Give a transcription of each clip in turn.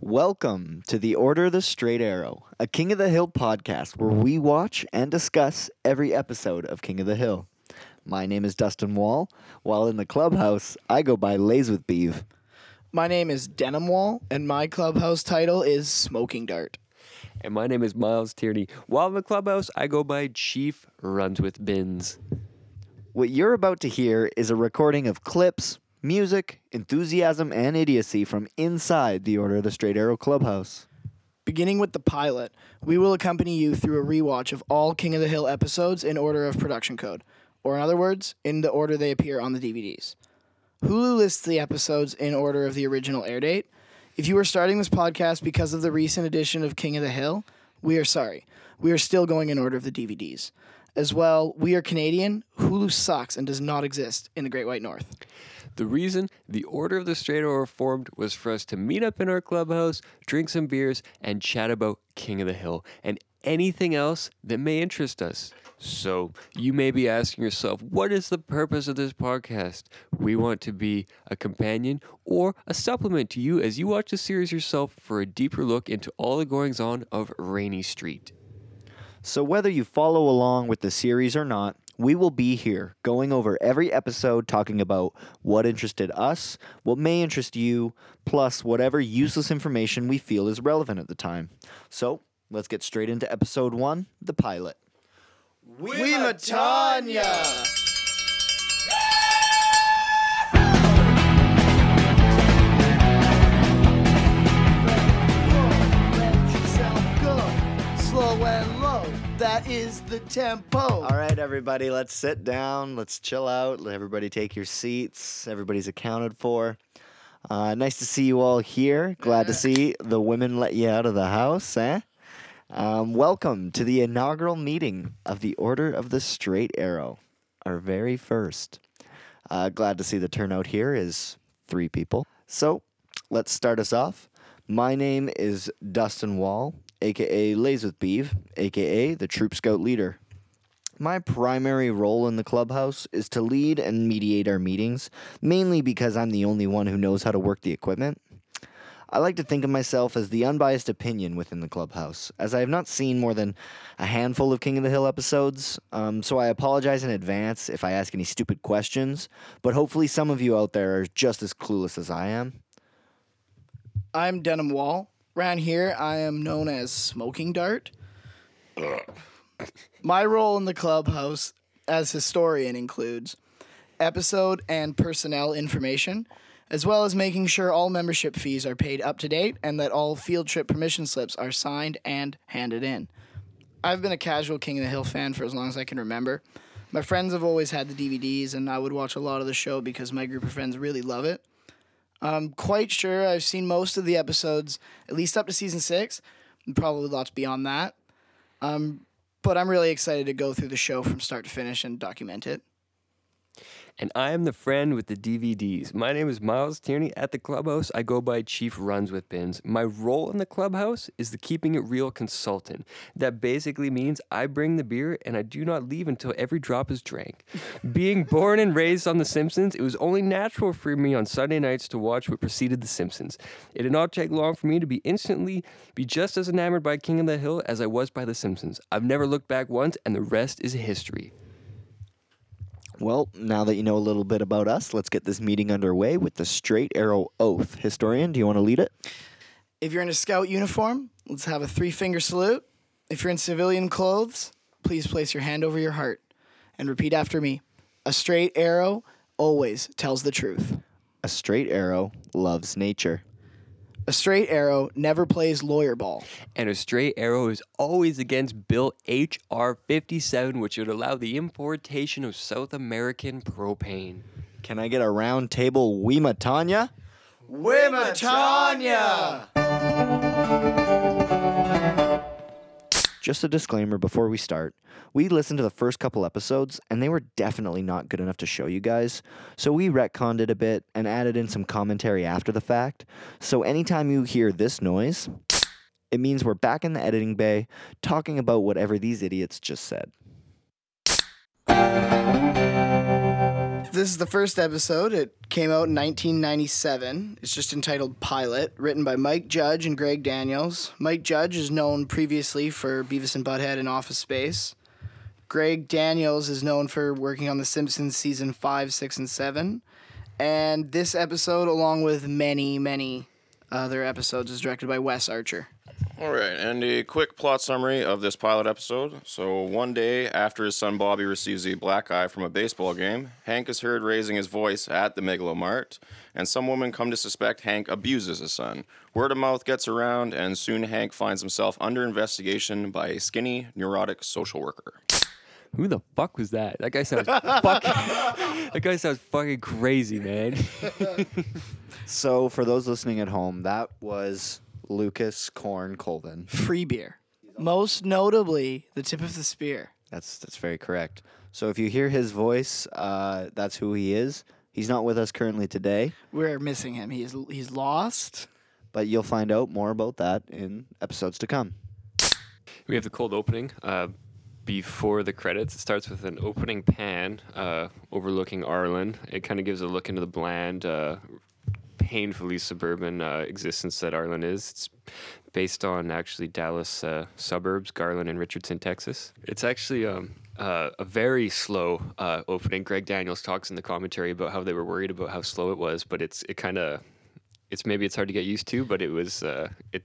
Welcome to the Order of the Straight Arrow, a King of the Hill podcast where we watch and discuss every episode of King of the Hill. My name is Dustin Wall. While in the clubhouse, I go by Lays with Beeve. My name is Denim Wall, and my clubhouse title is Smoking Dart. And my name is Miles Tierney. While in the clubhouse, I go by Chief Runs with Bins. What you're about to hear is a recording of clips, music, enthusiasm, and idiocy from inside the Order of the Straight Arrow clubhouse. Beginning with the pilot, we will accompany you through a rewatch of all King of the Hill episodes in order of production code, or in other words, in the order they appear on the DVDs. Hulu lists the episodes in order of the original air date. If you are starting this podcast because of the recent edition of King of the Hill, we are sorry. We are still going in order of the DVDs. As well, we are Canadian. Hulu sucks and does not exist in the Great White North. The reason the Order of the Straight Arrow formed was for us to meet up in our clubhouse, drink some beers, and chat about King of the Hill and anything else that may interest us. So, you may be asking yourself, what is the purpose of this podcast? We want to be a companion or a supplement to you as you watch the series yourself for a deeper look into all the goings on of Rainey Street. So, whether you follow along with the series or not, we will be here going over every episode, talking about what interested us, what may interest you, plus whatever useless information we feel is relevant at the time. So, let's get straight into episode one the pilot. We Matanya! That is the tempo. All right, everybody, let's sit down. Let's chill out. Let everybody take your seats. Everybody's accounted for. Uh, nice to see you all here. Glad to see the women let you out of the house, eh? Um, welcome to the inaugural meeting of the Order of the Straight Arrow, our very first. Uh, glad to see the turnout here is three people. So let's start us off. My name is Dustin Wall, aka Lays with Beeve, aka the Troop Scout Leader. My primary role in the clubhouse is to lead and mediate our meetings, mainly because I'm the only one who knows how to work the equipment. I like to think of myself as the unbiased opinion within the clubhouse, as I have not seen more than a handful of King of the Hill episodes, um, so I apologize in advance if I ask any stupid questions, but hopefully some of you out there are just as clueless as I am. I'm Denim Wall. Around here, I am known as Smoking Dart. My role in the clubhouse as historian includes episode and personnel information, as well as making sure all membership fees are paid up to date and that all field trip permission slips are signed and handed in. I've been a casual King of the Hill fan for as long as I can remember. My friends have always had the DVDs, and I would watch a lot of the show because my group of friends really love it. I'm quite sure I've seen most of the episodes, at least up to season six, and probably lots beyond that. Um, but I'm really excited to go through the show from start to finish and document it. And I am the friend with the DVDs. My name is Miles Tierney. At the clubhouse, I go by Chief Runs with Bins. My role in the clubhouse is the Keeping It Real consultant. That basically means I bring the beer and I do not leave until every drop is drank. Being born and raised on The Simpsons, it was only natural for me on Sunday nights to watch what preceded The Simpsons. It did not take long for me to be instantly be just as enamored by King of the Hill as I was by The Simpsons. I've never looked back once, and the rest is history. Well, now that you know a little bit about us, let's get this meeting underway with the Straight Arrow Oath. Historian, do you want to lead it? If you're in a scout uniform, let's have a three finger salute. If you're in civilian clothes, please place your hand over your heart and repeat after me. A straight arrow always tells the truth. A straight arrow loves nature. A straight arrow never plays lawyer ball. And a straight arrow is always against Bill H.R. 57, which would allow the importation of South American propane. Can I get a round table Weema Tanya? Wimatanya! Just a disclaimer before we start. We listened to the first couple episodes and they were definitely not good enough to show you guys. So we retconned it a bit and added in some commentary after the fact. So anytime you hear this noise, it means we're back in the editing bay talking about whatever these idiots just said. This is the first episode. It came out in 1997. It's just entitled Pilot, written by Mike Judge and Greg Daniels. Mike Judge is known previously for Beavis and Butthead and Office Space. Greg Daniels is known for working on The Simpsons season 5, 6, and 7. And this episode, along with many, many other episodes, is directed by Wes Archer. All right, and a quick plot summary of this pilot episode. So, one day after his son Bobby receives a black eye from a baseball game, Hank is heard raising his voice at the Megalomart, and some women come to suspect Hank abuses his son. Word of mouth gets around, and soon Hank finds himself under investigation by a skinny, neurotic social worker. Who the fuck was that? That guy sounds fucking. that guy sounds fucking crazy, man. So, for those listening at home, that was Lucas Corn Colvin. Free beer. Most notably, the tip of the spear. That's that's very correct. So, if you hear his voice, uh, that's who he is. He's not with us currently today, We're missing him. He's he's lost. but you'll find out more about that in episodes to come. We have the cold opening. Uh, before the credits, it starts with an opening pan uh, overlooking Arlen. It kind of gives a look into the bland, uh, painfully suburban uh, existence that Arlen is. It's based on actually Dallas uh, suburbs, Garland and Richardson, Texas. It's actually um, uh, a very slow uh, opening. Greg Daniels talks in the commentary about how they were worried about how slow it was, but it's it kind of it's maybe it's hard to get used to, but it was uh, it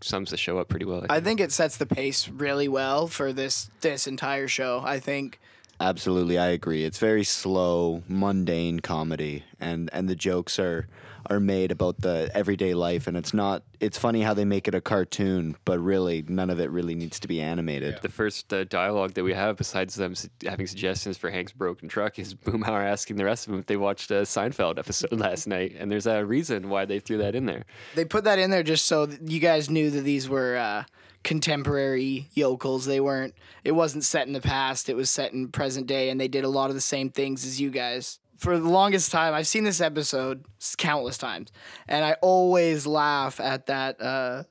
sums the show up pretty well. I think it sets the pace really well for this this entire show. I think Absolutely, I agree. It's very slow, mundane comedy, and and the jokes are are made about the everyday life, and it's not. It's funny how they make it a cartoon, but really none of it really needs to be animated. the first uh, dialogue that we have, besides them su- having suggestions for Hank's broken truck, is Boomhauer asking the rest of them if they watched a Seinfeld episode last night, and there's a reason why they threw that in there. they put that in there just so that you guys knew that these were uh, contemporary yokels. They weren't. It wasn't set in the past. It was set in present day, and they did a lot of the same things as you guys. For the longest time, I've seen this episode countless times, and I always laugh at that. Uh,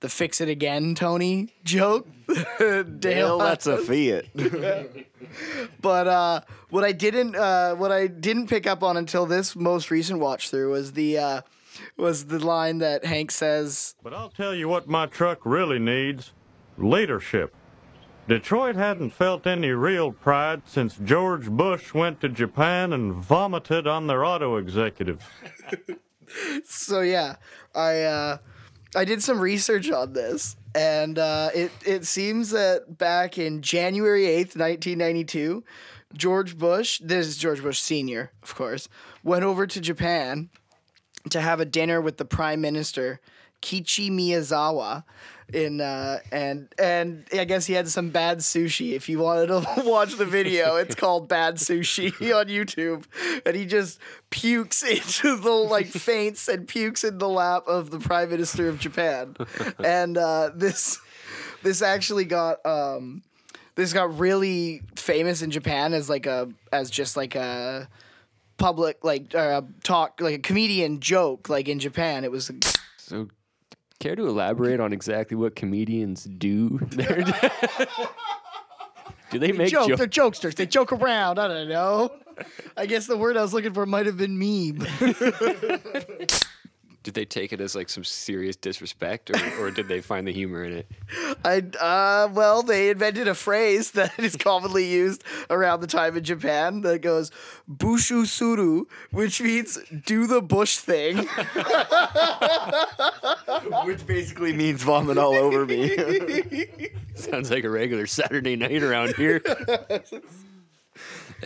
the fix it again, Tony joke. Dale, Dale, that's a Fiat. But uh, what I didn't uh, what I didn't pick up on until this most recent watch through was the uh, was the line that Hank says. But I'll tell you what my truck really needs leadership. Detroit hadn't felt any real pride since George Bush went to Japan and vomited on their auto executive. So yeah, I uh, I did some research on this, and uh, it it seems that back in January eighth, nineteen ninety two, George Bush, this is George Bush Senior, of course, went over to Japan to have a dinner with the Prime Minister Kiichi Miyazawa. In uh, and and I guess he had some bad sushi. If you wanted to watch the video, it's called Bad Sushi on YouTube, and he just pukes into the like faints and pukes in the lap of the Prime Minister of Japan, and uh, this this actually got um, this got really famous in Japan as like a as just like a public like uh, talk like a comedian joke like in Japan it was So, care to elaborate on exactly what comedians do? do they make joke jokes? they're jokesters they joke around I don't know I guess the word I was looking for might have been meme Did they take it as like some serious disrespect, or, or did they find the humor in it? I uh well they invented a phrase that is commonly used around the time in Japan that goes bushu suru which means do the bush thing Which basically means vomit all over me. Sounds like a regular Saturday night around here.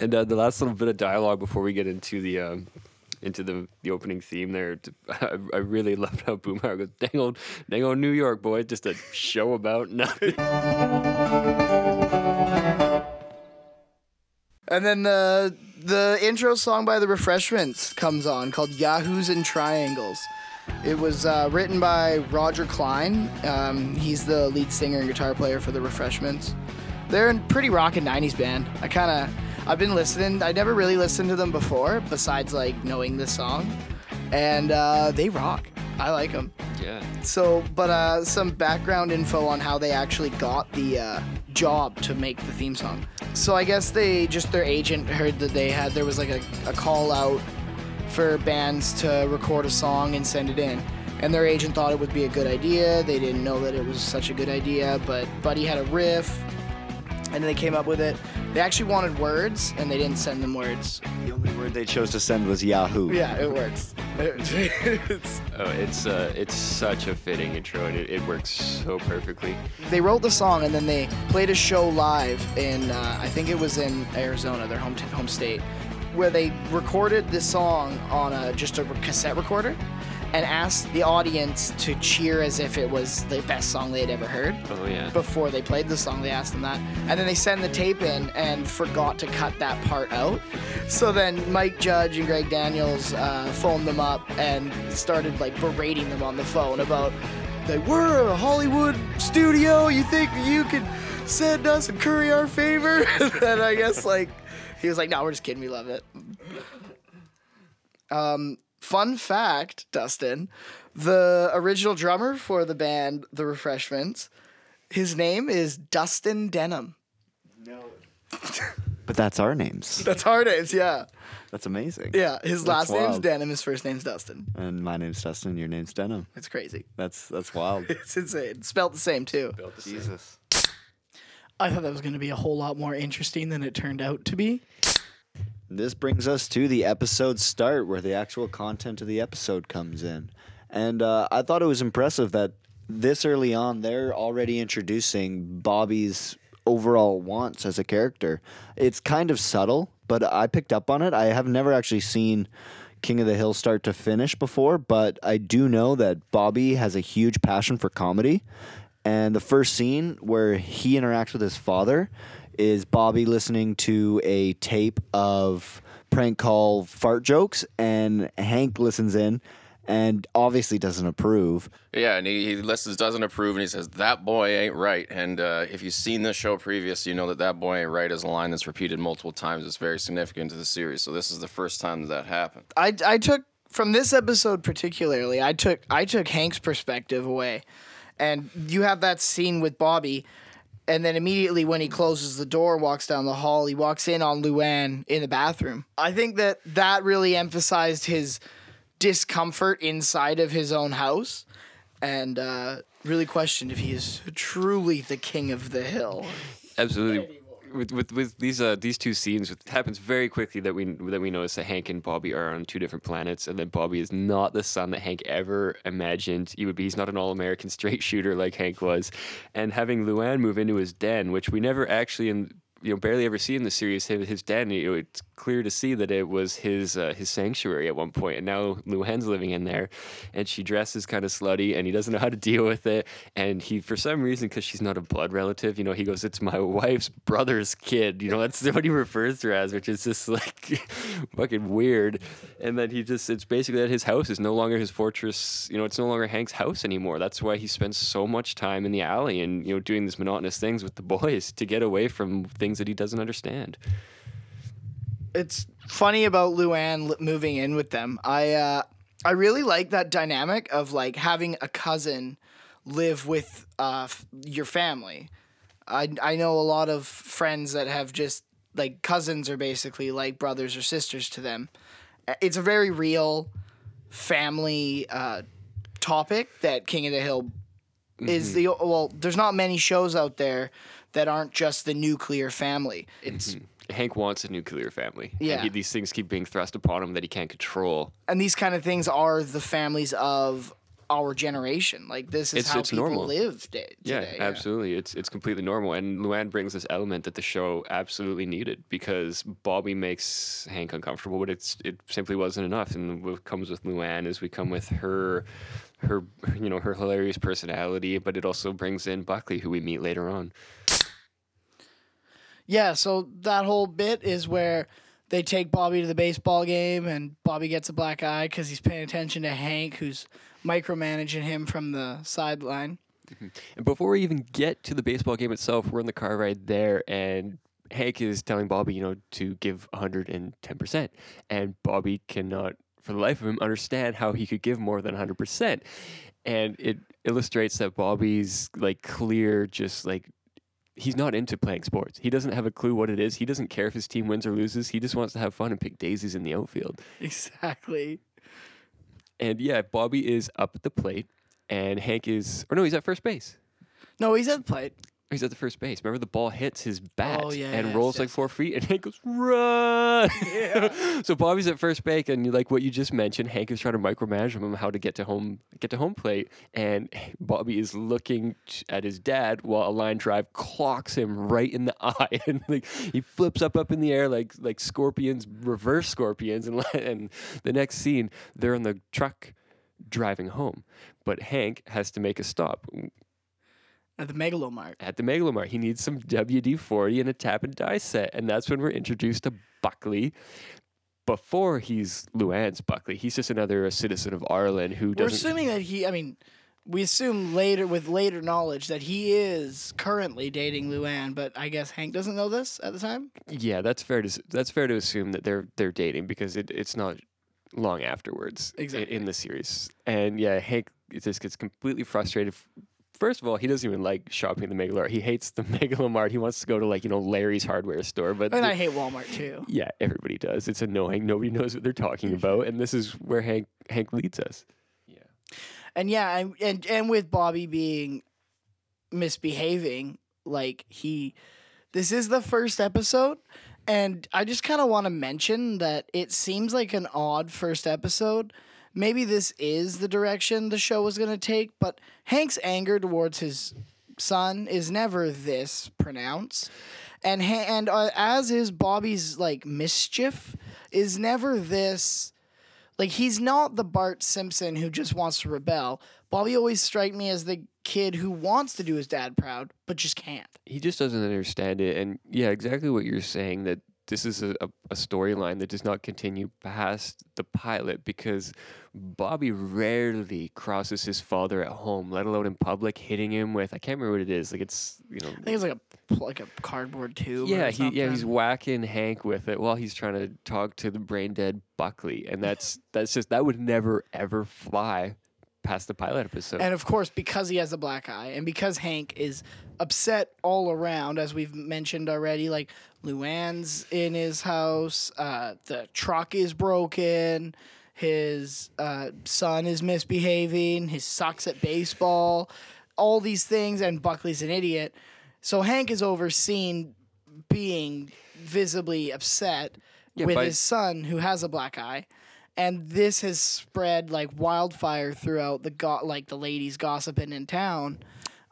and uh, the last little bit of dialogue before we get into the um, into the, the opening theme there, I really loved how Boomhauer goes, "Dang old, dang old New York boy, just a show about nothing." And then the the intro song by the Refreshments comes on called Yahoos and Triangles. It was uh, written by Roger Clyne. Um, he's the lead singer and guitar player for the Refreshments. They're a pretty rockin' '90s band. I kind of I've been listening. I never really listened to them before, besides like knowing this song, and uh, they rock. I like them. Yeah. So, but uh, some background info on how they actually got the uh, job to make the theme song. So I guess they just their agent heard that they had there was like a, a call out for bands to record a song and send it in. And their agent thought it would be a good idea. They didn't know that it was such a good idea, but Buddy had a riff, and they came up with it. They actually wanted words, and they didn't send them words. The only word they chose to send was Yahoo. Yeah, it works. It's- Oh, it's uh, it's such a fitting intro, and it, it works so perfectly. they wrote the song and then they played a show live in uh, I think it was in Arizona, their home home state, where they recorded this song on a just a cassette recorder and asked the audience to cheer as if it was the best song they had ever heard. Oh yeah. Before they played the song, they asked them that, and then they sent the tape in and forgot to cut that part out. So then Mike Judge and Greg Daniels uh, phoned them up and started like berating them on the phone about like we're a Hollywood studio. You think you could send us and curry our favor? and I guess like he was like, no, we're just kidding. We love it. Um, fun fact, Dustin, the original drummer for the band The Refreshments, his name is Dustin Denham. No. but that's our names. That's our names, yeah. That's amazing. Yeah, his last name's wild. Denham, his first name's Dustin. And my name's Dustin. Your name's Denham. It's crazy. That's that's wild. It's insane. Spelled the same, too. Jesus. I thought that was going to be a whole lot more interesting than it turned out to be. This brings us to the episode start, where the actual content of the episode comes in. And uh, I thought it was impressive that this early on, they're already introducing Bobby's overall wants as a character. It's kind of subtle, but I picked up on it. I have never actually seen King of the Hill start to finish before, but I do know that Bobby has a huge passion for comedy. And the first scene where he interacts with his father is Bobby listening to a tape of prank call fart jokes, and Hank listens in and obviously doesn't approve. Yeah, and he, he listens, doesn't approve, and he says, That boy ain't right. And uh, if you've seen this show previous, you know that that boy ain't right is a line that's repeated multiple times. It's very significant to the series. So this is the first time that that happened. I, I took from this episode particularly I took I took Hank's perspective away and you have that scene with Bobby and then immediately when he closes the door walks down the hall he walks in on Luann in the bathroom I think that that really emphasized his discomfort inside of his own house and uh, really questioned if he is truly the king of the hill Absolutely. With, with with these uh these two scenes, it happens very quickly that we that we notice that Hank and Bobby are on two different planets, and that Bobby is not the son that Hank ever imagined he would be. He's not an all-American straight shooter like Hank was, and having Luann move into his den, which we never actually in you know barely ever see in the series his, den. Know, it's clear to see that it was his uh, his sanctuary at one point, and now Luann's living in there, and she dresses kind of slutty, and he doesn't know how to deal with it, and he for some reason because she's not a blood relative, you know, he goes, "It's my wife's brother's kid," you know, that's what he refers to her as, which is just like fucking weird, and then he just it's basically that his house is no longer his fortress, you know, it's no longer Hank's house anymore. That's why he spends so much time in the alley and you know doing these monotonous things with the boys to get away from things that he doesn't understand. It's funny about Luann moving in with them. I uh, I really like that dynamic of like having a cousin live with uh, f- your family. I I know a lot of friends that have just like cousins are basically like brothers or sisters to them. It's a very real family uh, topic that King of the Hill is the well. There's not many shows out there that aren't just the nuclear family. It's Hank wants a nuclear family. and Yeah. he- these things keep being thrust upon him that he can't control. and these kind of things are the families of our generation. Like this is It's- how it's people normal. live day, Yeah, today. absolutely. It's it's completely normal, and Luann brings this element that the show absolutely needed because Bobby makes Hank uncomfortable, but it's it simply wasn't enough. And what comes with Luann is we come with her, her you know her hilarious personality, but it also brings in Buckley, who we meet later on. Yeah, so that whole bit is where they take Bobby to the baseball game, and Bobby gets a black eye because he's paying attention to Hank, who's micromanaging him from the sideline. Mm-hmm. And before we even get to the baseball game itself, we're in the car ride there, and Hank is telling Bobby, you know, to give 110%. And Bobby cannot, for the life of him, understand how he could give more than 100%. and it illustrates that Bobby's like clear, just like he's not into playing sports. He doesn't have a clue what it is. He doesn't care if his team wins or loses. He just wants to have fun and pick daisies in the outfield. Exactly. And yeah, Bobby is up at the plate, and Hank is, or no, he's at first base. No, he's at the plate. He's at the first base. Remember, the ball hits his bat Oh, yeah, and yes, rolls like four feet, and Hank goes run. so Bobby's at first base, and you like what you just mentioned. Hank is trying to micromanage him how to get to home, get to home plate, and Bobby is looking at his dad while a line drive clocks him right in the eye, and like he flips up up in the air like like scorpions, reverse scorpions, and and the next scene they're in the truck driving home, but Hank has to make a stop At the Megalomart. at the Megalomart. He needs some WD 40 and a tap and die set. And that's when we're introduced to Buckley. Before he's Luann's Buckley, he's just another citizen of Arlen who doesn't. We're assuming that he. I mean, we assume later with later knowledge that he is currently dating Luann, but I guess Hank doesn't know this at the time. yeah, that's fair to that's fair to assume that they're they're dating because it, it's not long afterwards Exactly. in the series. And yeah, Hank just gets completely frustrated. First of all, he doesn't even like shopping at the Megalomart. He hates the Megalomart. He wants to go to like you know Larry's hardware store. But And the- I hate Walmart too. Yeah, everybody does. It's annoying. Nobody knows what they're talking mm-hmm. about, and this is where Hank Hank leads us. Yeah. And yeah, and and, and with Bobby being misbehaving, like he, this is the first episode, and I just kind of want to mention that it seems like an odd first episode. Maybe this is the direction the show was going to take, but Hank's anger towards his son is never this pronounced. And ha- and uh, as is Bobby's like mischief is never this like he's not the Bart Simpson who just wants to rebel. Bobby always strike me as the kid who wants to do his dad proud but just can't. He just doesn't understand it, and yeah, exactly what you're saying. That this is a, a, storyline that does not continue past the pilot because Bobby rarely crosses his father at home, let alone in public, hitting him with I can't remember what it is. Like it's you know. I think it's like a like a cardboard tube. Yeah, he yeah he's whacking Hank with it while he's trying to talk to the brain dead Buckley, and that's that's just that would never ever fly past the pilot episode. And of course, because he has a black eye, and because Hank is upset all around, as we've mentioned already, like Luann's in his house, uh, the truck is broken, his uh, son is misbehaving, he sucks at baseball, all these things, and Buckley's an idiot. So Hank is overseen being visibly upset Yeah, with his son who has a black eye and this has spread like wildfire throughout the go- like the ladies gossiping in town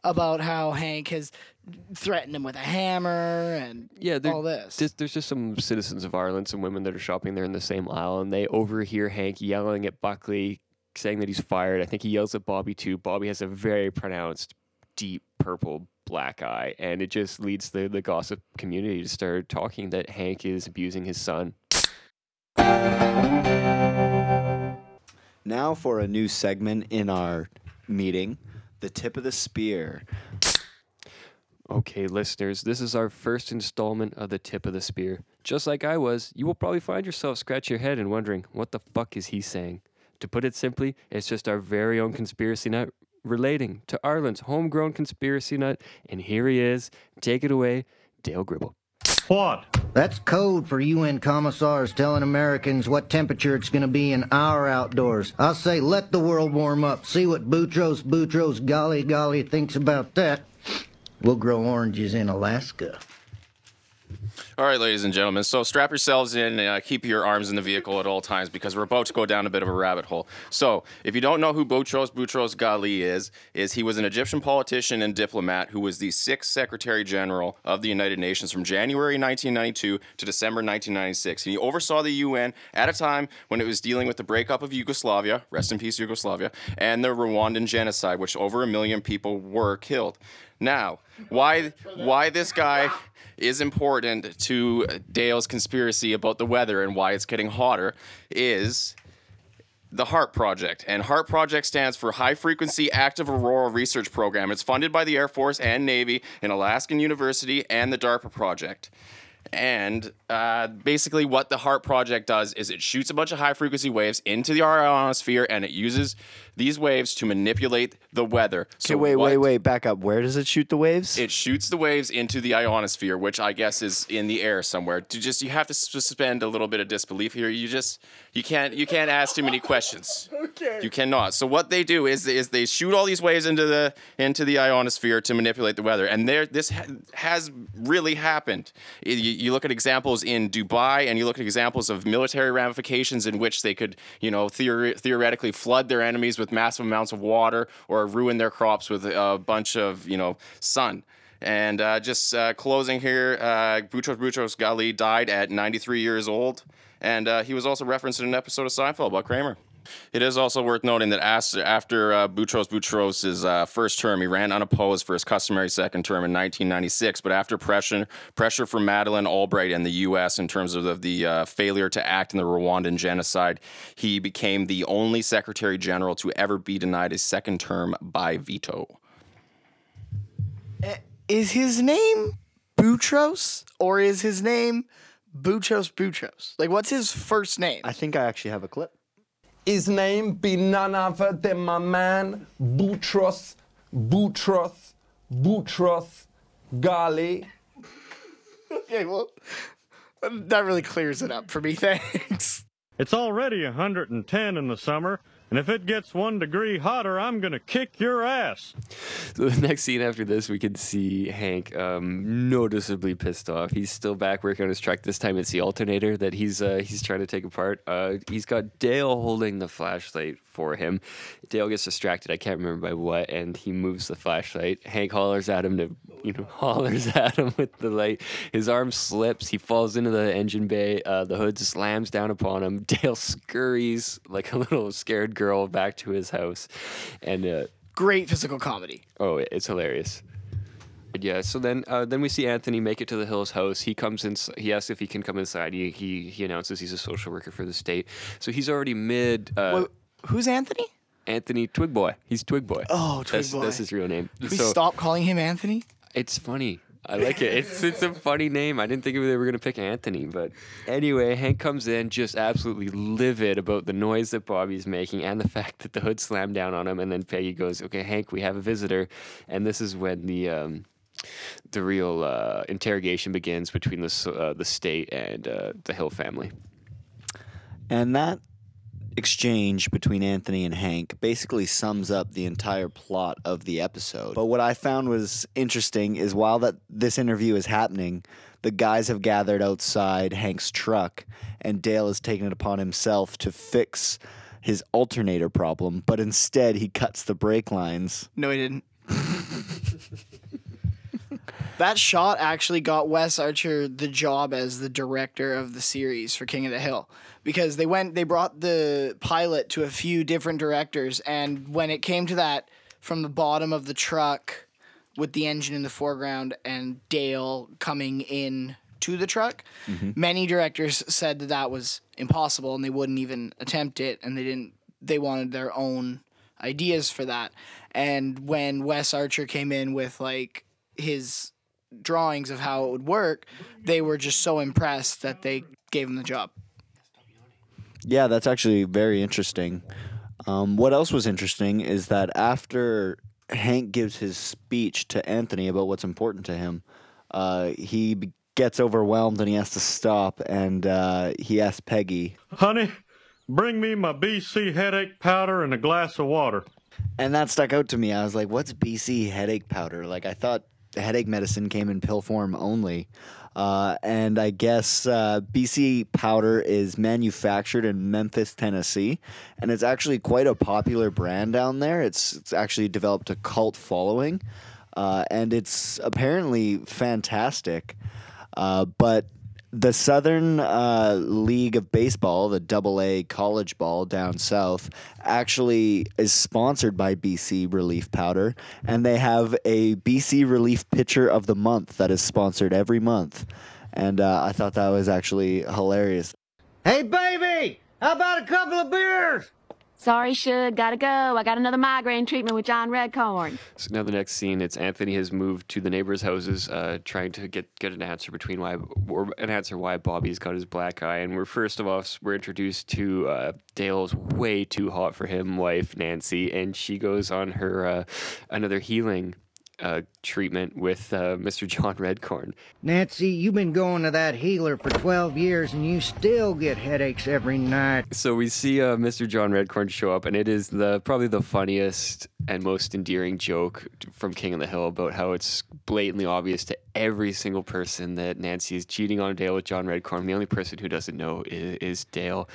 about how Hank has threatened him with a hammer and yeah, there- all this. Just, there's just some citizens of Arlen, some women that are shopping there in the same aisle, and they overhear Hank yelling at Buckley, saying that he's fired. I think he yells at Bobby too. Bobby has a very pronounced, deep purple black eye, and it just leads the, the gossip community to start talking that Hank is abusing his son. Now for a new segment in our meeting, the tip of the spear. Okay, listeners, this is our first installment of the tip of the spear. Just like I was, you will probably find yourself scratching your head and wondering, what the fuck is he saying? To put it simply, it's just our very own conspiracy nut relating to Arlen's homegrown conspiracy nut. And here he is. Take it away, Dale Gribble. What? That's code for UN commissars telling Americans what temperature it's going to be in our outdoors. I say let the world warm up. See what Boutros Boutros Ghali Ghali thinks about that. We'll grow oranges in Alaska. All right, ladies and gentlemen. So strap yourselves in and uh, keep your arms in the vehicle at all times because we're about to go down a bit of a rabbit hole. So, if you don't know who Boutros Boutros Ghali is, is he was an Egyptian politician and diplomat who was the sixth Secretary General of the United Nations from January 1992 to December 1996. And he oversaw the UN at a time when it was dealing with the breakup of Yugoslavia, rest in peace Yugoslavia, and the Rwandan genocide, which over a million people were killed. Now, why why this guy is important to Dale's conspiracy about the weather and why it's getting hotter is the HAARP project. And HAARP project stands for High Frequency Active Aurora Research Program. It's funded by the Air Force and Navy and Alaskan University and the DARPA project. And uh, basically, what the HAARP project does is it shoots a bunch of high frequency waves into the ionosphere and it uses these waves to manipulate the weather. Okay, wait, what- wait, wait. Back up. Where does it shoot the waves? It shoots the waves into the ionosphere, which I guess is in the air somewhere. To just you have to suspend a little bit of disbelief here. You just you can't you can't ask too many questions. Okay. You cannot. So what they do is is they shoot all these waves into the into the ionosphere to manipulate the weather, and there this ha- has really happened. You, you look at examples in Dubai, and you look at examples of military ramifications in which they could you know theori- theoretically flood their enemies with massive amounts of water or ruin their crops with a bunch of you know sun. And uh, just uh, closing here, uh, Boutros Boutros Ghali died at 93 years old, and uh, he was also referenced in an episode of Seinfeld about Kramer. It is also worth noting that after uh, Boutros Boutros' uh, first term, he ran unopposed for his customary second term in 1996. But after pressure, pressure from Madeleine Albright and the U.S. in terms of the, the uh, failure to act in the Rwandan genocide, he became the only Secretary General to ever be denied a second term by veto. Is his name Boutros or is his name Boutros Boutros? Like, what's his first name? I think I actually have a clip. His name be none other than my man Boutros, Boutros, Boutros Ghali. Okay, well, that really clears it up for me. Thanks. It's already 110 in the summer, and if it gets one degree hotter, I'm gonna kick your ass. So the next scene after this, we can see Hank um, noticeably pissed off. He's still back working on his truck. This time, it's the alternator that he's uh, he's trying to take apart. Uh, he's got Dale holding the flashlight for him. Dale gets distracted. I can't remember by what, and he moves the flashlight. Hank hollers at him to you know hollers at him with the light. His arm slips. He falls into the engine bay. Uh, the hood slams down upon him. Dale scurries like a little scared girl back to his house, and. Uh, Great physical comedy. Oh, it's hilarious. Yeah, so then uh, then we see Anthony make it to the Hills house. He comes in. He asks if he can come inside. He he, he announces he's a social worker for the state. So he's already mid. Uh, Wait, who's Anthony? Anthony Twigboy. He's Twigboy. Oh, Twig that's, That's his real name. Did we so stop calling him Anthony? it's funny. I like it. It's it's a funny name. I didn't think they were gonna pick Anthony, but anyway, Hank comes in just absolutely livid about the noise that Bobby's making and the fact that the hood slammed down on him. And then Peggy goes, "Okay, Hank, we have a visitor," and this is when the um, the real uh, interrogation begins between the uh, the state and uh, the Hill family. And that exchange between Anthony and Hank basically sums up the entire plot of the episode. But what I found was interesting is while that this interview is happening, the guys have gathered outside Hank's truck and Dale has taken it upon himself to fix his alternator problem, but instead he cuts the brake lines. No, he didn't. That shot actually got Wes Archer the job as the director of the series for King of the Hill because they went they brought the pilot to a few different directors and when it came to that from the bottom of the truck with the engine in the foreground and Dale coming in to the truck mm-hmm. many directors said that that was impossible and they wouldn't even attempt it and they didn't they wanted their own ideas for that. And when Wes Archer came in with like his drawings of how it would work, they were just so impressed that they gave him the job. Yeah, that's actually very interesting. Um, what else was interesting is that after Hank gives his speech to Anthony about what's important to him, uh, he be- gets overwhelmed and he has to stop and uh, he asks Peggy, Honey, bring me my BC headache powder and a glass of water. and that stuck out to me. I was like, "What's BC headache powder?" Like I thought headache medicine came in pill form only. Uh, and I guess uh, BC powder is manufactured in Memphis, Tennessee, and it's actually quite a popular brand down there. It's it's actually developed a cult following, uh, and it's apparently fantastic. Uh, but the Southern uh, League of Baseball, the Double A college ball down south, actually is sponsored by BC Relief Powder, and they have a BC Relief Pitcher of the Month that is sponsored every month. And uh, I thought that was actually hilarious. Hey, baby! How about a couple of beers? Sorry, Shug, gotta go. I got another migraine treatment with John Redcorn. So now the next scene, it's Anthony has moved to the neighbors' houses, uh, trying to get get an answer between why or an answer why Bobby's got his black eye. And we're first of all we're introduced to uh, Dale's way too hot for him wife Nancy, and she goes on her uh, another healing. Uh, treatment with uh, Mr. John Redcorn. Nancy, you've been going to that healer for 12 years and you still get headaches every night. So we see uh, Mr. John Redcorn show up, and it is the probably the funniest and most endearing joke from King of the Hill about how it's blatantly obvious to every single person that Nancy is cheating on Dale with John Redcorn. The only person who doesn't know is, is Dale,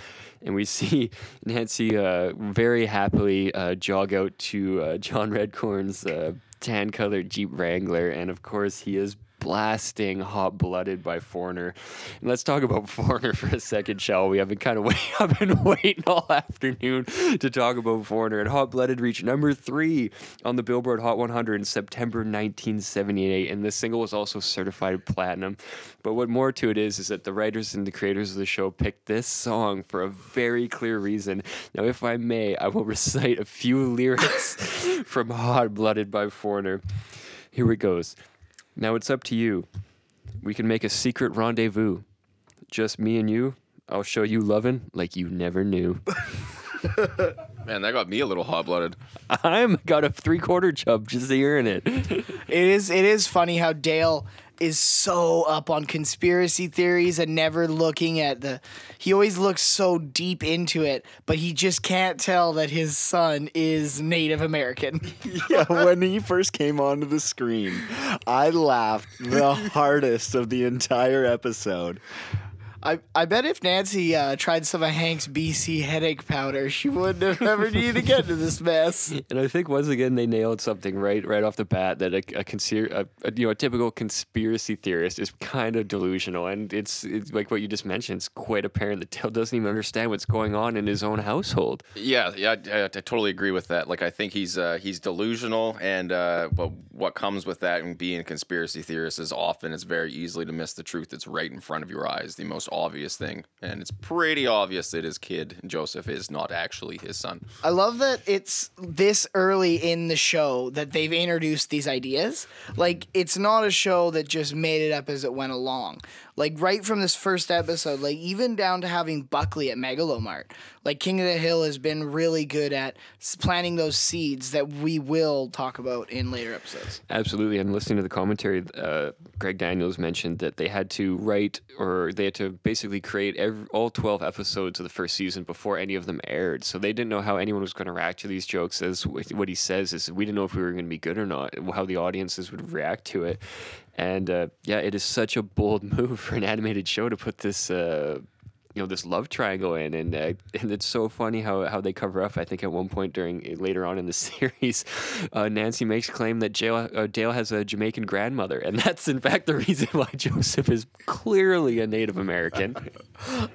and we see Nancy uh, very happily uh, jog out to uh, John Redcorn's uh, tan colored Jeep Wrangler, and of course he is blasting hot blooded by Foreigner. And let's talk about Foreigner for a second, shall we? I've been kind of wait- I've been waiting all afternoon to talk about Foreigner. And Hot Blooded reached number three on the Billboard Hot 100 in September 1978, and this single was also certified platinum. But what more to it is, is that the writers and the creators of the show picked this song for a very clear reason. Now, if I may, I will recite a few lyrics from Hot Blooded by Foreigner. Here it goes. Now it's up to you. We can make a secret rendezvous. Just me and you. I'll show you lovin' like you never knew. Man, that got me a little hot blooded. I'm got a three quarter chub just hearing it. It is it is funny how Dale is so up on conspiracy theories and never looking at the he always looks so deep into it, but he just can't tell that his son is Native American. yeah, when he first came onto the screen, I laughed the hardest of the entire episode. I, I bet if Nancy uh, tried some of Hank's BC headache powder, she wouldn't have ever needed to get into this mess. And I think once again they nailed something right right off the bat that a, a, conspir- a, a you know a typical conspiracy theorist is kind of delusional, and it's, it's like what you just mentioned. It's quite apparent that Dale doesn't even understand what's going on in his own household. Yeah, yeah, I, I totally agree with that. Like, I think he's uh, he's delusional, and uh, but what comes with that and being a conspiracy theorist is often it's very easily to miss the truth that's right in front of your eyes, the most obvious thing, and it's pretty obvious that his kid Joseph is not actually his son. I love that it's this early in the show that they've introduced these ideas. Like, it's not a show that just made it up as it went along. Like, right from this first episode, like, even down to having Buckley at Megalomart. Like, King of the Hill has been really good at planting those seeds that we will talk about in later episodes. Absolutely, and listening to the commentary, uh, Greg Daniels mentioned that they had to write or they had to basically create every, all twelve episodes of the first season before any of them aired. So they didn't know how anyone was going to react to these jokes. As what he says is, we didn't know if we were going to be good or not, how the audiences would react to it. And uh, yeah, it is such a bold move for an animated show to put this. Uh, you know this love triangle in, and uh, and it's so funny how, how they cover up. I think at one point during later on in the series, uh, Nancy makes claim that Dale, uh, Dale has a Jamaican grandmother, and that's in fact the reason why Joseph is clearly a Native American.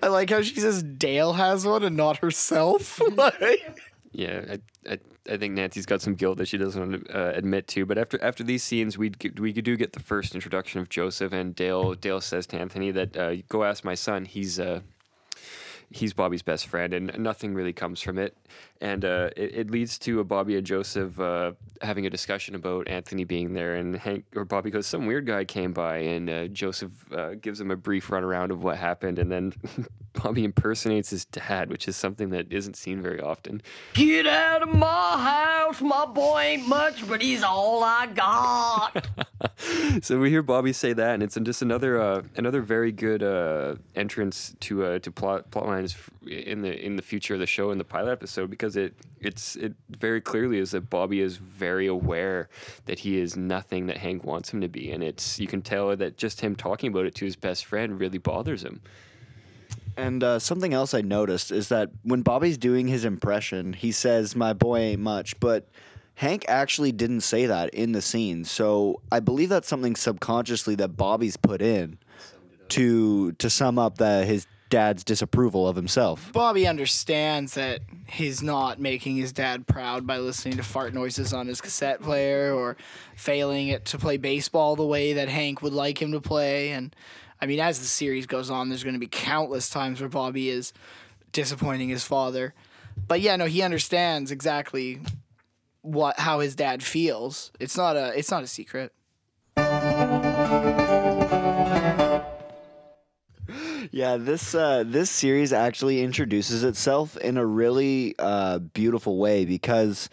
I like how she says Dale has one and not herself. Like- yeah, I, I, I think Nancy's got some guilt that she doesn't want to uh, admit to. But after after these scenes, we we do get the first introduction of Joseph, and Dale Dale says to Anthony that uh, go ask my son. He's uh he's Bobby's best friend, and nothing really comes from it. And uh, it, it leads to Bobby and Joseph uh, having a discussion about Anthony being there, and Hank or Bobby goes, "Some weird guy came by," and uh, Joseph uh, gives him a brief runaround of what happened, and then Bobby impersonates his dad, which is something that isn't seen very often. Get out of my house. My boy ain't much, but he's all I got. so we hear Bobby say that, and it's just another uh, another very good uh, entrance to uh, to plot plot lines in the in the future of the show in the pilot episode because it it's it very clearly is that Bobby is very aware that he is nothing that Hank wants him to be, and it's you can tell that just him talking about it to his best friend really bothers him. And uh, something else I noticed is that when Bobby's doing his impression, he says, My boy ain't much. But Hank actually didn't say that in the scene. So I believe that's something subconsciously that Bobby's put in to to sum up that his dad's disapproval of himself. Bobby understands that he's not making his dad proud by listening to fart noises on his cassette player or failing it to play baseball the way that Hank would like him to play. And I mean, as the series goes on, there's going to be countless times where Bobby is disappointing his father. but yeah, no, he understands exactly what how his dad feels. It's not a it's not a secret. Yeah, this uh, this series actually introduces itself in a really uh, beautiful way because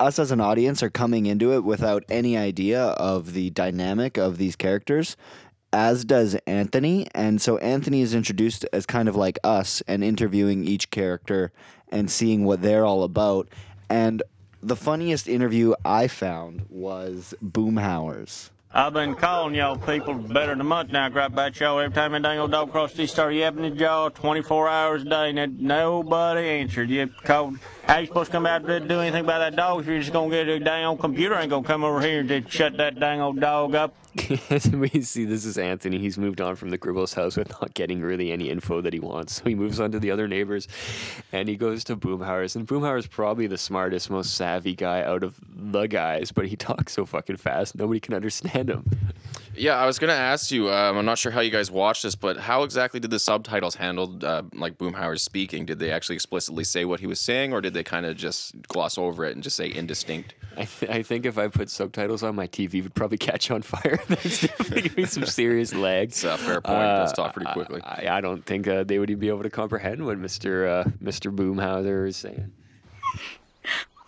us as an audience are coming into it without any idea of the dynamic of these characters, as does Anthony. And so Anthony is introduced as kind of like us and interviewing each character and seeing what they're all about. And the funniest interview I found was Boomhauer's. I've been calling y'all people better than a month now, crap about y'all. Every time a dang old dog crossed these started yapping at y'all 24 hours a day, and nobody answered. You called. How you supposed to come out to do anything about that dog if you're just gonna get a dang old computer ain't gonna come over here and just shut that dang old dog up? we see this is Anthony. He's moved on from the Gribbles house with not getting really any info that he wants. So he moves on to the other neighbors and he goes to Boomhauer's. And Boomhauer's probably the smartest, most savvy guy out of the guys, but he talks so fucking fast, nobody can understand him. Yeah, I was gonna ask you. Um, I'm not sure how you guys watched this, but how exactly did the subtitles handle uh, like Boomhauer speaking? Did they actually explicitly say what he was saying, or did they kind of just gloss over it and just say indistinct? I, th- I think if I put subtitles on my TV, it would probably catch on fire. That's definitely give me some serious lag. It's a fair point. Uh, Let's talk pretty quickly. I, I don't think uh, they would even be able to comprehend what Mr. Uh, Mr. Boomhauer is saying.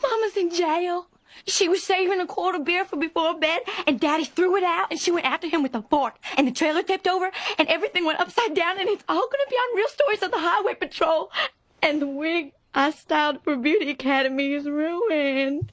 Mama's in jail. She was saving a quart of beer for before bed, and Daddy threw it out, and she went after him with a fork, and the trailer tipped over, and everything went upside down, and it's all gonna be on Real Stories of the Highway Patrol. And the wig I styled for Beauty Academy is ruined.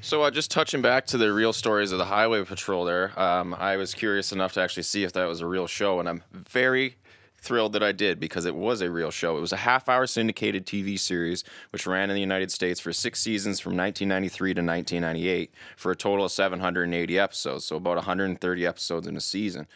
So, uh, just touching back to the real stories of the Highway Patrol, there, um, I was curious enough to actually see if that was a real show, and I'm very thrilled that I did because it was a real show. It was a half hour syndicated TV series which ran in the United States for six seasons from 1993 to 1998 for a total of 780 episodes, so about 130 episodes in a season.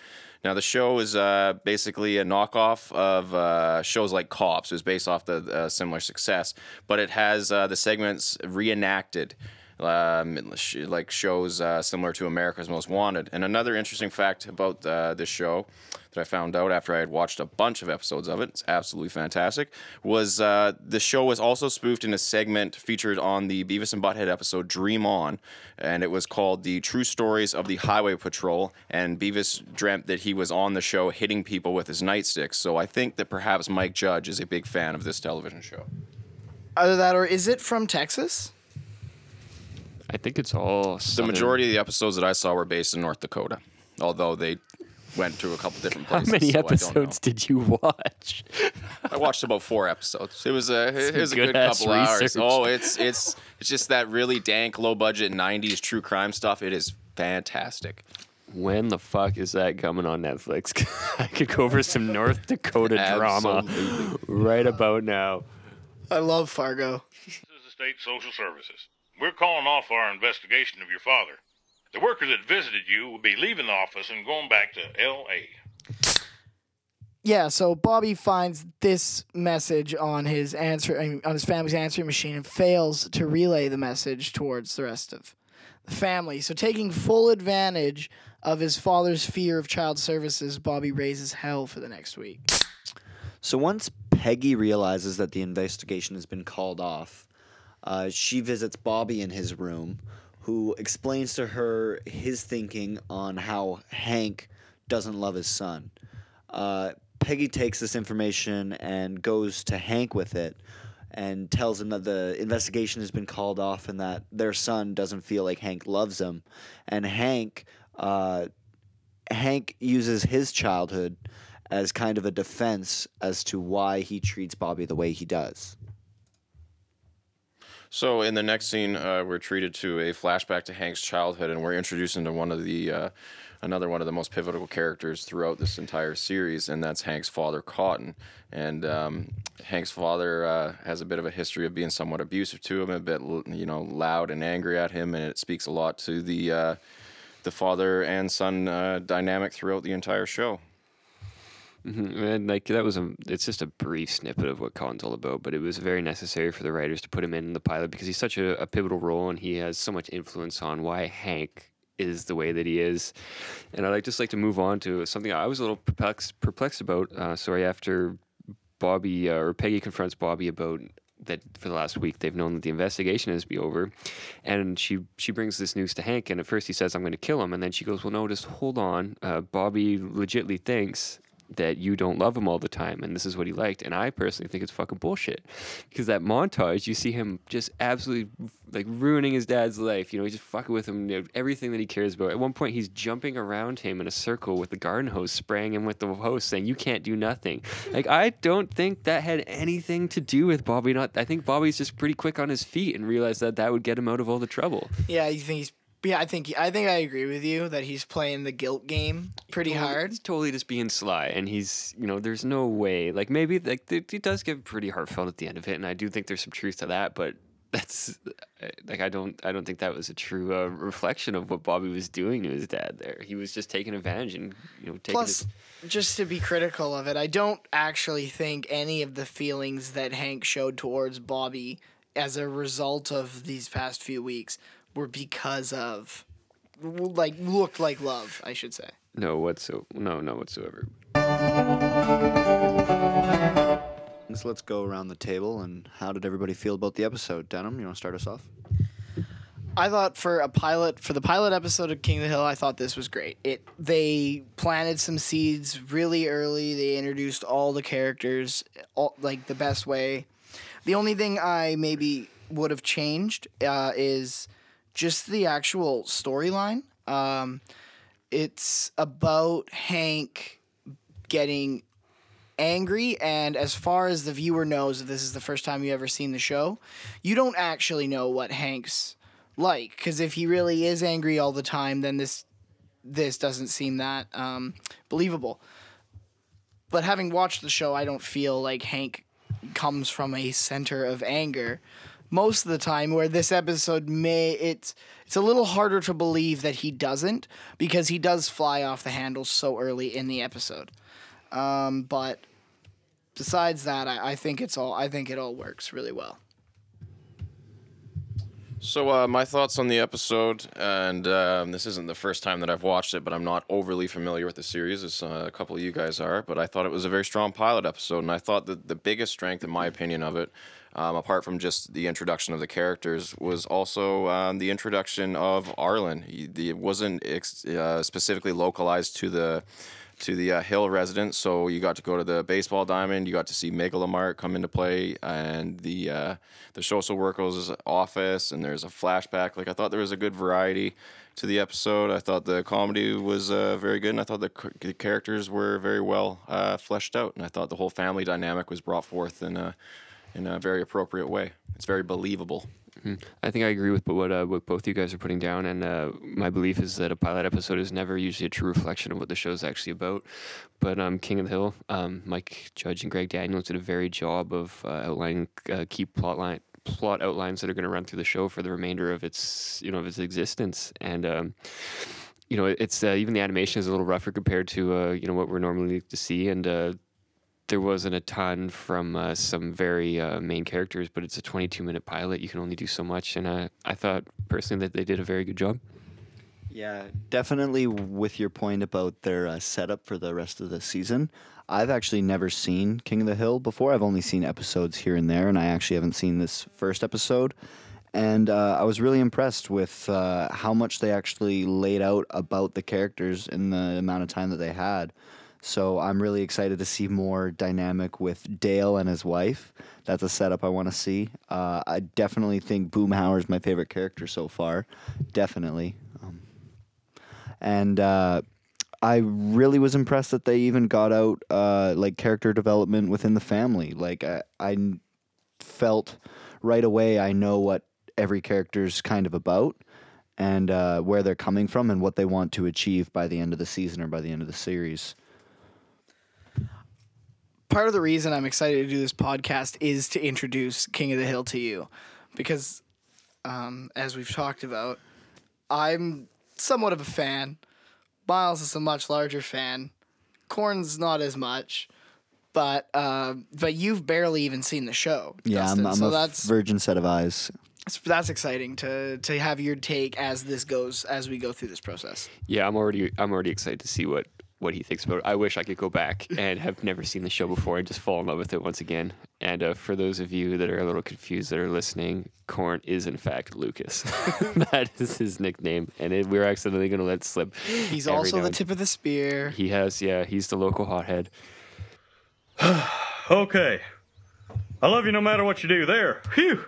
Now, the show is uh, basically a knockoff of uh, shows like Cops. It was based off the uh, similar success, but it has uh, the segments reenacted um, like shows uh, similar to America's Most Wanted. And another interesting fact about uh, this show that I found out after I had watched a bunch of episodes of it, it's absolutely fantastic, was uh, the show was also spoofed in a segment featured on the Beavis and Butthead episode Dream On, and it was called The True Stories of the Highway Patrol. And Beavis dreamt that he was on the show hitting people with his nightsticks. So I think that perhaps Mike Judge is a big fan of this television show. Either that or is it from Texas? I think it's all. The southern- majority of the episodes that I saw were based in North Dakota, although they went to a couple different places. How places. many so I don't know. episodes did you watch? I watched about four episodes. It was a it Some was a good good-ass couple hours. Oh, it's it's it's just that really dank, low budget '90s true crime stuff. It is fantastic. When the fuck is that coming on Netflix? I could go for some North Dakota drama Absolutely. right about now. I love Fargo. This is the State Social Services. We're calling off our investigation of your father. The workers that visited you will be leaving the office and going back to L.A. Yeah, so Bobby finds this message on his answer on his family's answering machine and fails to relay the message towards the rest of the family. So taking full advantage of his father's fear of child services, Bobby raises hell for the next week. So once Peggy realizes that the investigation has been called off, uh, she visits Bobby in his room, who explains to her his thinking on how Hank doesn't love his son. Uh, Peggy takes this information and goes to Hank with it and tells him that the investigation has been called off and that their son doesn't feel like Hank loves him. And Hank, uh, Hank uses his childhood as kind of a defense as to why he treats Bobby the way he does. So in the next scene, uh, we're treated to a flashback to Hank's childhood, and we're introduced into one of the uh, another one of the most pivotal characters throughout this entire series, and that's Hank's father, Cotton. And um, Hank's father uh, has a bit of a history of being somewhat abusive to him, a bit you know loud and angry at him, and it speaks a lot to the uh, the father and son uh, dynamic throughout the entire show. Mhm, And like that was a, it's just a brief snippet of what Cotton's all about, but it was very necessary for the writers to put him in the pilot because he's such a, a pivotal role and he has so much influence on why Hank is the way that he is. And I'd like just like to move on to something I was a little perplexed, perplexed about. Uh, sorry, after Bobby uh, or Peggy confronts Bobby about that for the last week they've known that the investigation is be over, and she she brings this news to Hank, and at first he says I'm going to kill him, and then she goes, well no, just hold on, uh, Bobby legitly thinks that you don't love him all the time and this is what he liked and i personally think it's fucking bullshit. Because that montage you see him just absolutely like ruining his dad's life you know he's just fucking with him you know, everything that he cares about. At one point he's jumping around him in a circle with the garden hose spraying him with the hose saying you can't do nothing. Like i don't think that had anything to do with bobby not i think bobby's just pretty quick on his feet and realized that that would get him out of all the trouble. Yeah, you think he's. Yeah, I think I think I agree with you that he's playing the guilt game pretty Totally- hard. He's totally just being sly, and he's you know there's no way like maybe like it, does get pretty heartfelt at the end of it, and I do think there's some truth to that, but that's uh, like I don't I don't think that was a true uh, reflection of what Bobby was doing to his dad. There, he was just taking advantage and you know taking. Plus, just to be critical of it, I don't actually think any of the feelings that Hank showed towards Bobby as a result of these past few weeks were because of like looked like love, I should say. no whatso no no whatsoever. So let's go around the table and how did everybody feel about the episode? Denim, you want to start us off? I thought for a pilot for the pilot episode of King of the Hill, I thought this was great. It they planted some seeds really early. They introduced all the characters all, like the best way. The only thing I maybe would have changed uh, is just the actual storyline. Um, it's about Hank getting angry and as far as the viewer knows if this is the first time you ever seen the show you don't actually know what hank's like because if he really is angry all the time then this this doesn't seem that um, believable but having watched the show i don't feel like hank comes from a center of anger most of the time where this episode may it's it's a little harder to believe that he doesn't because he does fly off the handle so early in the episode um, but besides that I, I think it's all i think it all works really well So, uh, my thoughts on the episode, and um, this isn't the first time that I've watched it, but I'm not overly familiar with the series, as uh, a couple of you guys are. But I thought it was a very strong pilot episode, and I thought that the biggest strength, in my opinion, of it, um, apart from just the introduction of the characters, was also um, the introduction of Arlen. He, it wasn't ex- uh, specifically localized to the to the uh, Hill residence. So you got to go to the baseball diamond. You got to see Megalomart come into play, and the uh, the social workers' office. And there's a flashback. Like I thought there was a good variety to the episode. I thought the comedy was uh, very good, and I thought the, c- the characters were very well uh, fleshed out. And I thought the whole family dynamic was brought forth in a in a very appropriate way. It's very believable. Mhm. I think I agree with what uh, what both you guys are putting down, and uh, my belief is that a pilot episode is never usually a true reflection of what the show is actually about. But um, King of the Hill, um, Mike Judge and Greg Daniels did a very job of uh, outlining uh, key plot line plot outlines that are going to run through the show for the remainder of its you know of its existence, and. Um, you know, it's uh, even the animation is a little rougher compared to uh, you know what we're normally to see, and there wasn't a ton from uh, some very uh, main characters, but it's a 22 minute pilot. You can only do so much, and uh, I thought personally that they did a very good job. Yeah, definitely with your point about their uh, setup for the rest of the season. I've actually never seen King of the Hill before. I've only seen episodes here and there, and I actually haven't seen this first episode. And uh, I was really impressed with how much they actually laid out about the characters in the amount of time that they had. So I'm really excited to see more dynamic with Dale and his wife. That's a setup I want to see. Uh, I definitely think Boomhauer is my favorite character so far. Definitely. Um, and uh, I really was impressed that they even got out uh, like character development within the family. Like I felt right away I know what every character's kind of about and uh, where they're coming from and what they want to achieve by the end of the season or by the end of the series. Part of the reason I'm excited to do this podcast is to introduce King of the Hill to you, because um, as we've talked about, I'm somewhat of a fan. Miles is a much larger fan. Corn's not as much, but uh, but you've barely even seen the show. Yeah, Dustin, I'm, I'm so a that's virgin set of eyes. that's- that's exciting to to have your take as this goes as we go through this process. Yeah, I'm already I'm already excited to see what what he thinks about it. I wish I could go back and have never seen the show before and just fall in love with it once again. And uh, for those of you that are a little confused that are listening, Corn is in fact Lucas. that is his nickname, and it, we're accidentally going to let slip. He's also now the tip of the spear. He has, yeah, he's the local hothead. Okay. I love you no matter what you do there. Phew.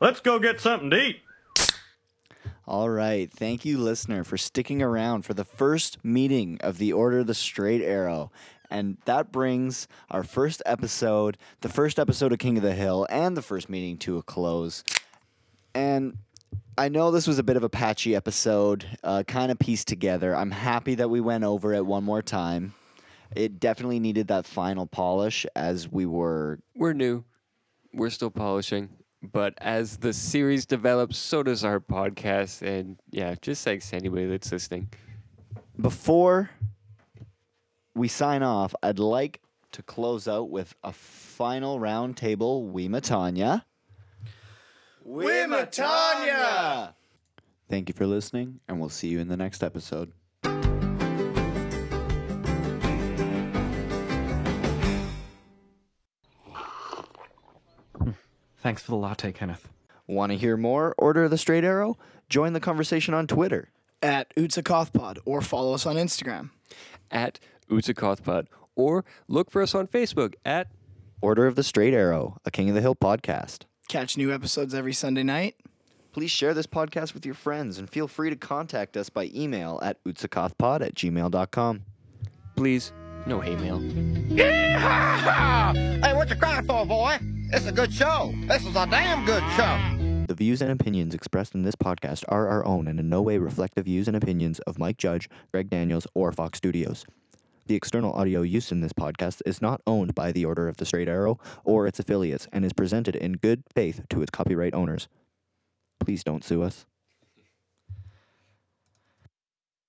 Let's go get something to eat. All right. Thank you, listener, for sticking around for the first meeting of the Order of the Straight Arrow. And that brings our first episode, the first episode of King of the Hill, and the first meeting to a close. And I know this was a bit of a patchy episode, uh, kind of pieced together. I'm happy that we went over it one more time. It definitely needed that final polish as we were We're new. We're still polishing. But as the series develops, so does our podcast. And yeah, just thanks to anybody that's listening. Before we sign off, I'd like to close out with a final round table Weematanya. Weematanya! Thank you for listening, and we'll see you in the next episode. Thanks for the latte, Kenneth. Want to hear more Order of the Straight Arrow? Join the conversation on Twitter. At Utsakothpod or follow us on Instagram. At Utsakothpod. Or look for us on Facebook at Order of the Straight Arrow, a King of the Hill podcast. Catch new episodes every Sunday night. Please share this podcast with your friends and feel free to contact us by email at utsakothpod at gmail.com. Please, no hate mail. Hey, what you crying for, boy? It's a good show. This is a damn good show. The views and opinions expressed in this podcast are our own and in no way reflect the views and opinions of Mike Judge, Greg Daniels, or Fox Studios. The external audio used in this podcast is not owned by the Order of the Straight Arrow or its affiliates and is presented in good faith to its copyright owners. Please don't sue us.